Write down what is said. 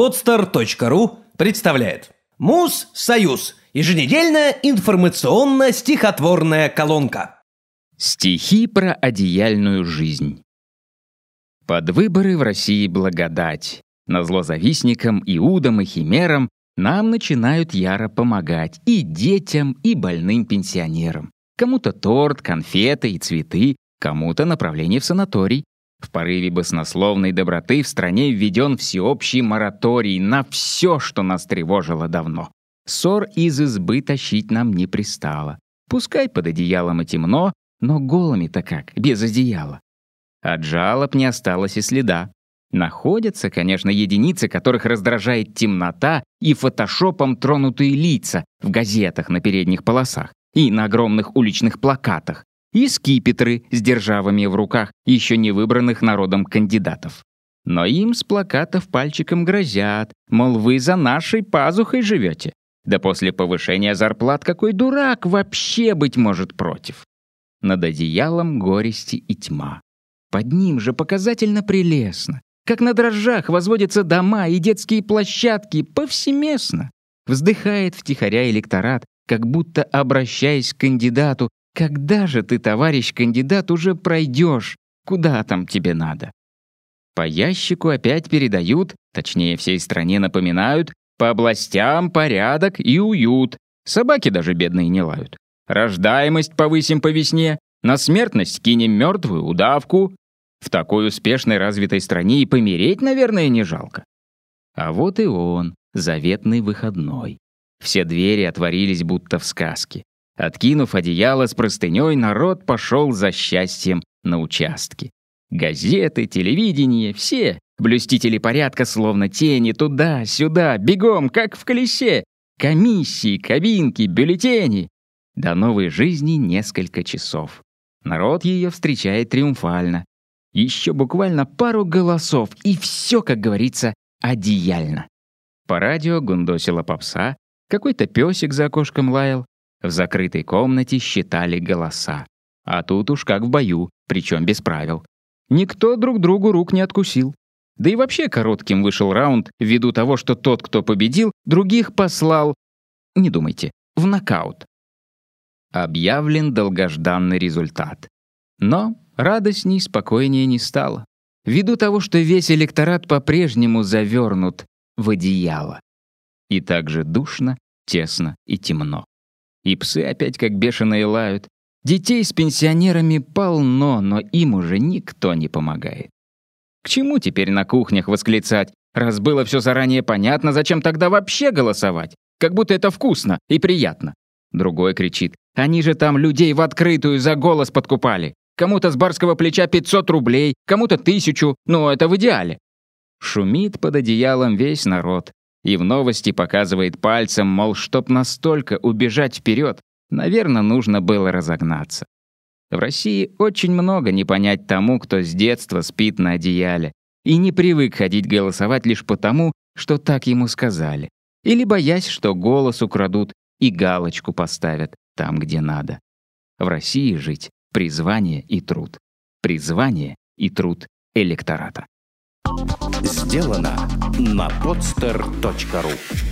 Podster.ru представляет Муз-Союз. Еженедельная информационно-стихотворная колонка. Стихи про одеяльную жизнь. Под выборы в России благодать. На зло завистникам, иудам и химерам нам начинают яро помогать и детям, и больным пенсионерам. Кому-то торт, конфеты и цветы, кому-то направление в санаторий. В порыве баснословной доброты в стране введен всеобщий мораторий на все, что нас тревожило давно. Ссор из избы тащить нам не пристало. Пускай под одеялом и темно, но голыми-то как, без одеяла. От жалоб не осталось и следа. Находятся, конечно, единицы, которых раздражает темнота и фотошопом тронутые лица в газетах на передних полосах и на огромных уличных плакатах, и скипетры с державами в руках еще не выбранных народом кандидатов. Но им с плакатов пальчиком грозят, мол, вы за нашей пазухой живете. Да после повышения зарплат какой дурак вообще быть может против. Над одеялом горести и тьма. Под ним же показательно прелестно. Как на дрожжах возводятся дома и детские площадки повсеместно. Вздыхает втихаря электорат, как будто обращаясь к кандидату, когда же ты, товарищ кандидат, уже пройдешь? Куда там тебе надо? По ящику опять передают, точнее, всей стране напоминают, по областям порядок и уют. Собаки даже бедные не лают. Рождаемость повысим по весне, на смертность кинем мертвую удавку. В такой успешной развитой стране и помереть, наверное, не жалко. А вот и он, заветный выходной. Все двери отворились будто в сказке. Откинув одеяло с простыней, народ пошел за счастьем на участки. Газеты, телевидение, все, блюстители порядка словно тени, туда-сюда, бегом, как в колесе. Комиссии, кабинки, бюллетени. До новой жизни несколько часов. Народ ее встречает триумфально. Еще буквально пару голосов, и все, как говорится, одеяльно. По радио гундосила попса, какой-то песик за окошком лаял, в закрытой комнате считали голоса. А тут уж как в бою, причем без правил. Никто друг другу рук не откусил. Да и вообще коротким вышел раунд ввиду того, что тот, кто победил, других послал, не думайте, в нокаут. Объявлен долгожданный результат. Но радостней, спокойнее не стало. Ввиду того, что весь электорат по-прежнему завернут в одеяло. И так же душно, тесно и темно. И псы опять как бешеные лают. Детей с пенсионерами полно, но им уже никто не помогает. К чему теперь на кухнях восклицать? Раз было все заранее понятно, зачем тогда вообще голосовать? Как будто это вкусно и приятно. Другой кричит. Они же там людей в открытую за голос подкупали. Кому-то с барского плеча 500 рублей, кому-то тысячу, но это в идеале. Шумит под одеялом весь народ. И в новости показывает пальцем, мол, чтоб настолько убежать вперед, наверное, нужно было разогнаться. В России очень много не понять тому, кто с детства спит на одеяле и не привык ходить голосовать лишь потому, что так ему сказали, или боясь, что голос украдут и галочку поставят там, где надо. В России жить — призвание и труд. Призвание и труд электората. Сделано на podster.ru